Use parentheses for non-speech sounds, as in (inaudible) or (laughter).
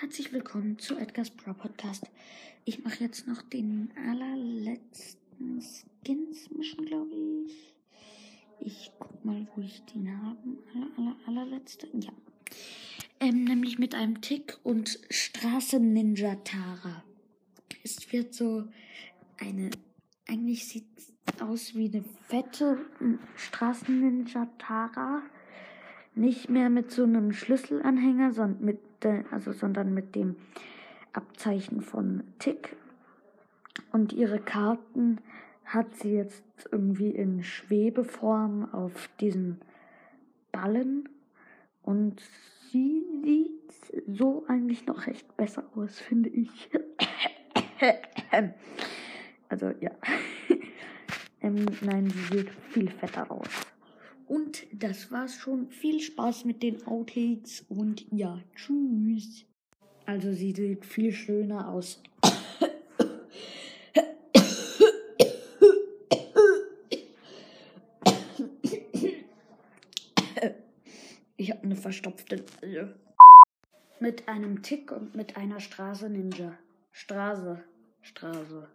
herzlich willkommen zu Edgar's Pro Podcast. Ich mache jetzt noch den allerletzten Skins Mission, glaube ich. Ich guck mal, wo ich den habe. Aller, aller, allerletzte. Ja. Ähm, nämlich mit einem Tick und Straßen Ninja Tara. Es wird so eine. Eigentlich sieht es aus wie eine fette Straßen Ninja Tara nicht mehr mit so einem Schlüsselanhänger, sondern mit, also, sondern mit dem Abzeichen von Tick. Und ihre Karten hat sie jetzt irgendwie in Schwebeform auf diesen Ballen. Und sie sieht so eigentlich noch recht besser aus, finde ich. (coughs) also ja. (laughs) ähm, nein, sie sieht viel fetter aus. Und das war's schon. Viel Spaß mit den Outtakes und ja, tschüss. Also sie sieht viel schöner aus. Ich habe eine verstopfte Nase. Mit einem Tick und mit einer Straße Ninja. Straße. Straße.